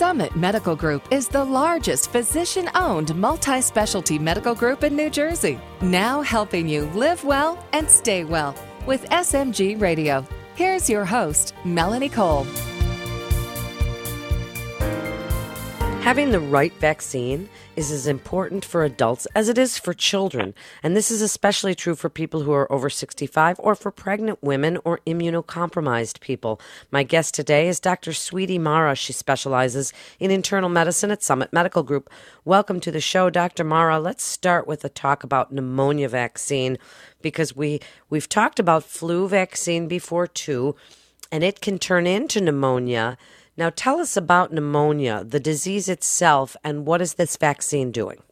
Summit Medical Group is the largest physician owned multi specialty medical group in New Jersey. Now helping you live well and stay well with SMG Radio. Here's your host, Melanie Cole. Having the right vaccine is as important for adults as it is for children. And this is especially true for people who are over 65 or for pregnant women or immunocompromised people. My guest today is Dr. Sweetie Mara. She specializes in internal medicine at Summit Medical Group. Welcome to the show, Dr. Mara. Let's start with a talk about pneumonia vaccine because we, we've talked about flu vaccine before too, and it can turn into pneumonia. Now, tell us about pneumonia, the disease itself, and what is this vaccine doing?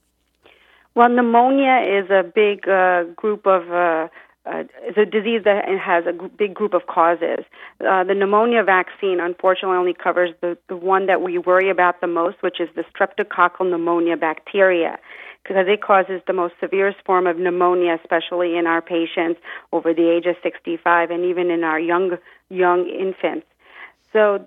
Well, pneumonia is a big uh, group of uh, uh, it's a disease that has a big group of causes. Uh, the pneumonia vaccine, unfortunately, only covers the, the one that we worry about the most, which is the streptococcal pneumonia bacteria, because it causes the most severest form of pneumonia, especially in our patients over the age of 65 and even in our young young infants. So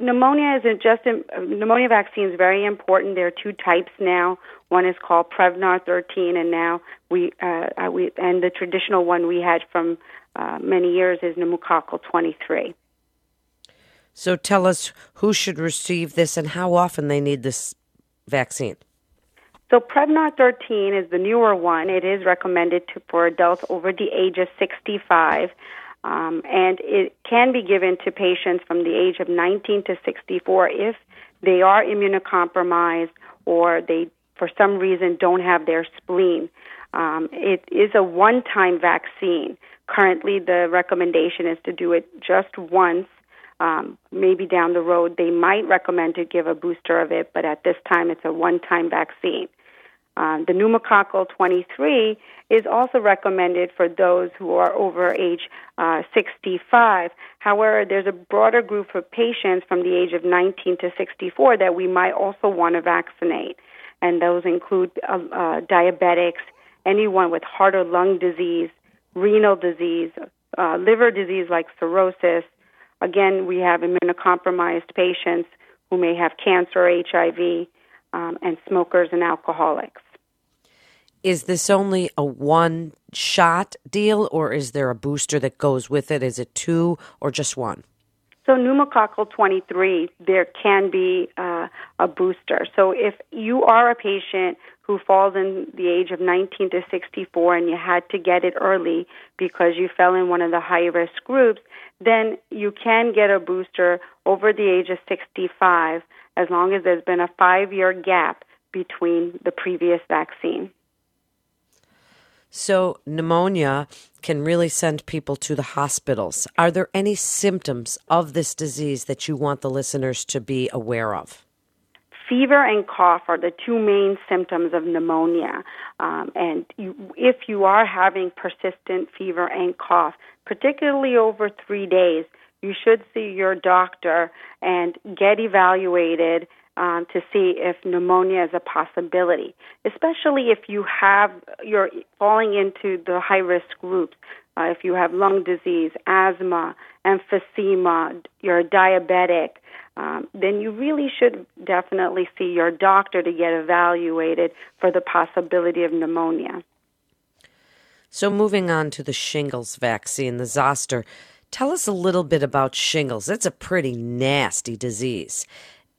pneumonia isn't just a, pneumonia vaccine is very important. There are two types now. One is called Prevnar 13, and now we, uh, uh, we and the traditional one we had from uh, many years is pneumococcal 23. So tell us who should receive this and how often they need this vaccine. So Prevnar 13 is the newer one. It is recommended to, for adults over the age of 65. Um, and it can be given to patients from the age of 19 to 64 if they are immunocompromised or they, for some reason, don't have their spleen. Um, it is a one time vaccine. Currently, the recommendation is to do it just once. Um, maybe down the road, they might recommend to give a booster of it, but at this time, it's a one time vaccine. Um, the pneumococcal 23 is also recommended for those who are over age uh, 65. However, there's a broader group of patients from the age of 19 to 64 that we might also want to vaccinate, and those include uh, uh, diabetics, anyone with heart or lung disease, renal disease, uh, liver disease like cirrhosis. Again, we have immunocompromised patients who may have cancer, or HIV um, and smokers and alcoholics. Is this only a one shot deal, or is there a booster that goes with it? Is it two or just one? So, pneumococcal 23, there can be uh, a booster. So, if you are a patient who falls in the age of 19 to 64 and you had to get it early because you fell in one of the high risk groups, then you can get a booster over the age of 65 as long as there's been a five year gap between the previous vaccine. So, pneumonia can really send people to the hospitals. Are there any symptoms of this disease that you want the listeners to be aware of? Fever and cough are the two main symptoms of pneumonia. Um, and you, if you are having persistent fever and cough, particularly over three days, you should see your doctor and get evaluated um, to see if pneumonia is a possibility, especially if you have you're falling into the high risk groups. Uh, if you have lung disease, asthma, emphysema, you're diabetic, um, then you really should definitely see your doctor to get evaluated for the possibility of pneumonia. So, moving on to the shingles vaccine, the zoster, tell us a little bit about shingles. It's a pretty nasty disease.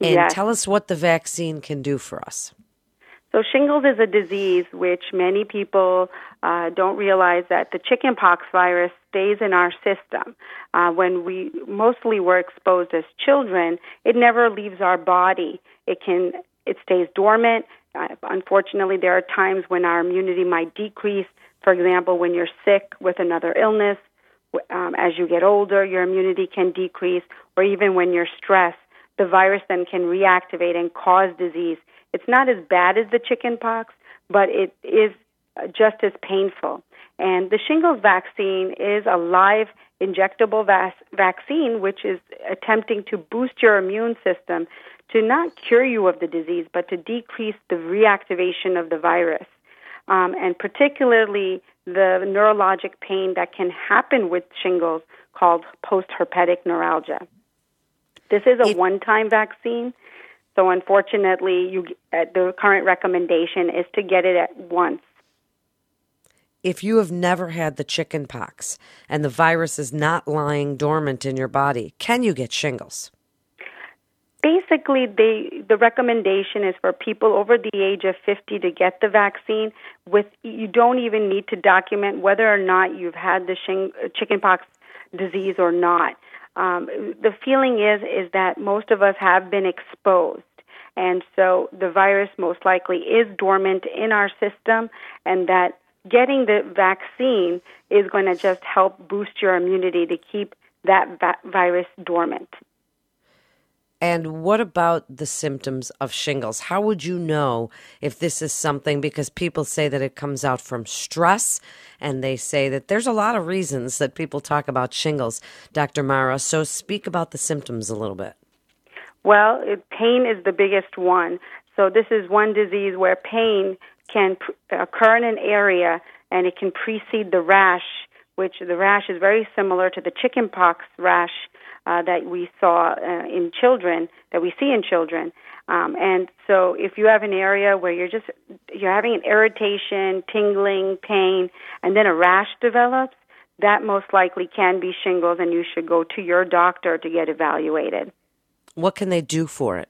And yes. tell us what the vaccine can do for us. So, shingles is a disease which many people uh, don't realize that the chickenpox virus stays in our system. Uh, when we mostly were exposed as children, it never leaves our body. It can it stays dormant. Uh, unfortunately, there are times when our immunity might decrease. For example, when you're sick with another illness, um, as you get older, your immunity can decrease, or even when you're stressed, the virus then can reactivate and cause disease. It's not as bad as the chickenpox, but it is just as painful. And the shingles vaccine is a live injectable vas- vaccine, which is attempting to boost your immune system to not cure you of the disease, but to decrease the reactivation of the virus. Um, and particularly the neurologic pain that can happen with shingles called postherpetic neuralgia. This is a one time vaccine. So unfortunately, you, uh, the current recommendation is to get it at once. If you have never had the chicken pox and the virus is not lying dormant in your body, can you get shingles? Basically, they, the recommendation is for people over the age of 50 to get the vaccine. With you don't even need to document whether or not you've had the shing, chickenpox disease or not. Um, the feeling is is that most of us have been exposed, and so the virus most likely is dormant in our system, and that getting the vaccine is going to just help boost your immunity to keep that va- virus dormant. And what about the symptoms of shingles? How would you know if this is something? Because people say that it comes out from stress, and they say that there's a lot of reasons that people talk about shingles, Dr. Mara. So speak about the symptoms a little bit. Well, pain is the biggest one. So this is one disease where pain can occur in an area and it can precede the rash, which the rash is very similar to the chickenpox rash uh, that we saw uh, in children, that we see in children. Um, and so, if you have an area where you're just you're having an irritation, tingling, pain, and then a rash develops, that most likely can be shingles, and you should go to your doctor to get evaluated. What can they do for it?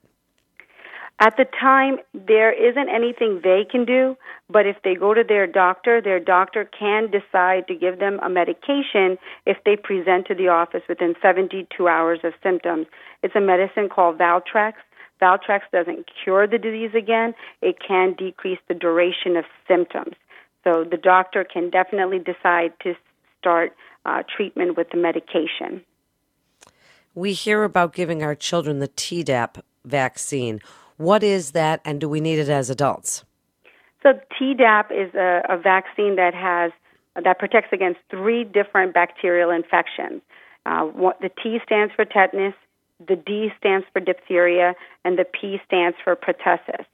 At the time, there isn't anything they can do, but if they go to their doctor, their doctor can decide to give them a medication if they present to the office within 72 hours of symptoms. It's a medicine called Valtrex. Valtrex doesn't cure the disease again, it can decrease the duration of symptoms. So the doctor can definitely decide to start uh, treatment with the medication. We hear about giving our children the Tdap vaccine. What is that, and do we need it as adults? So Tdap is a, a vaccine that has that protects against three different bacterial infections. Uh, what, the T stands for tetanus, the D stands for diphtheria, and the P stands for pertussis.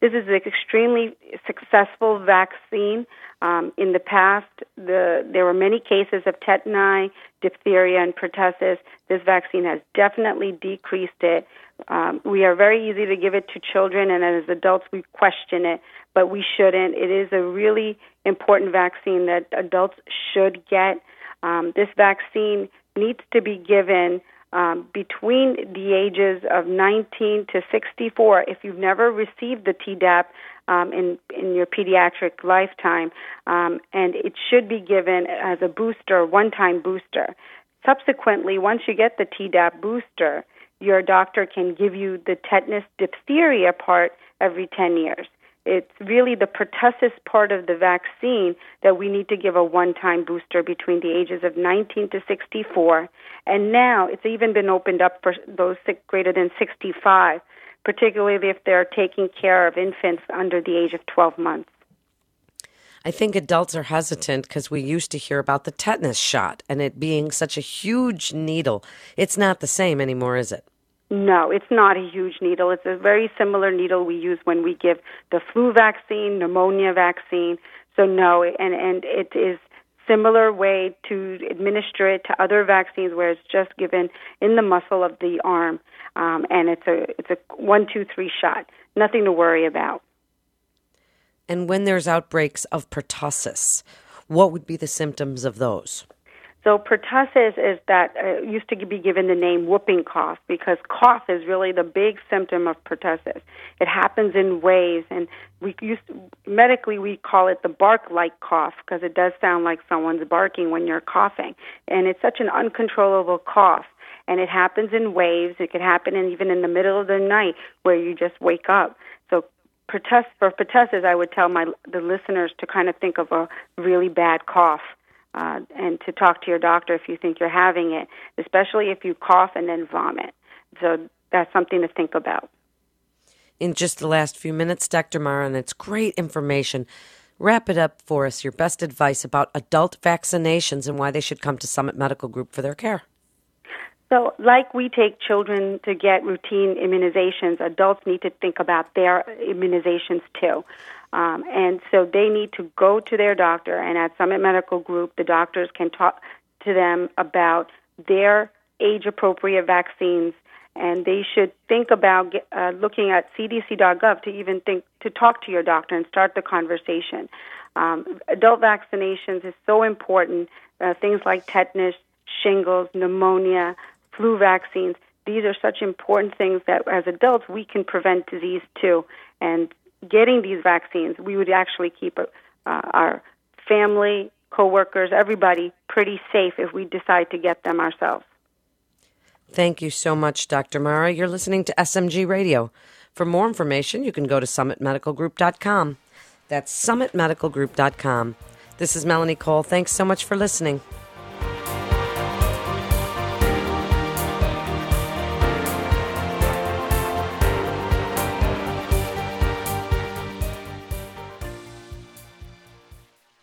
This is an extremely successful vaccine. Um, in the past, the, there were many cases of tetani, diphtheria, and pertussis. This vaccine has definitely decreased it. Um, we are very easy to give it to children, and as adults, we question it, but we shouldn't. It is a really important vaccine that adults should get. Um, this vaccine needs to be given um, between the ages of 19 to 64. If you've never received the Tdap um, in in your pediatric lifetime, um, and it should be given as a booster, one-time booster. Subsequently, once you get the Tdap booster, your doctor can give you the tetanus diphtheria part every 10 years. It's really the pertussis part of the vaccine that we need to give a one time booster between the ages of 19 to 64. And now it's even been opened up for those greater than 65, particularly if they're taking care of infants under the age of 12 months. I think adults are hesitant because we used to hear about the tetanus shot and it being such a huge needle. It's not the same anymore, is it? No, it's not a huge needle. It's a very similar needle we use when we give the flu vaccine, pneumonia vaccine. So no, and and it is similar way to administer it to other vaccines where it's just given in the muscle of the arm, um, and it's a it's a one two three shot. Nothing to worry about. And when there's outbreaks of pertussis, what would be the symptoms of those? So pertussis is that uh, used to be given the name whooping cough because cough is really the big symptom of pertussis. It happens in waves, and we used to, medically we call it the bark-like cough because it does sound like someone's barking when you're coughing, and it's such an uncontrollable cough. And it happens in waves. It could happen in, even in the middle of the night where you just wake up. So for pertussis, I would tell my the listeners to kind of think of a really bad cough uh, and to talk to your doctor if you think you're having it, especially if you cough and then vomit. So that's something to think about. In just the last few minutes, Dr. Mara, and it's great information. Wrap it up for us, your best advice about adult vaccinations and why they should come to Summit Medical Group for their care. So, like we take children to get routine immunizations, adults need to think about their immunizations too. Um, and so they need to go to their doctor, and at Summit Medical Group, the doctors can talk to them about their age appropriate vaccines and they should think about uh, looking at cdc.gov to even think to talk to your doctor and start the conversation. Um, adult vaccinations is so important. Uh, things like tetanus, shingles, pneumonia, flu vaccines. These are such important things that as adults we can prevent disease too. And getting these vaccines, we would actually keep uh, our family, coworkers, everybody pretty safe if we decide to get them ourselves. Thank you so much, Dr. Mara. You're listening to SMG Radio. For more information, you can go to summitmedicalgroup.com. That's summitmedicalgroup.com. This is Melanie Cole. Thanks so much for listening.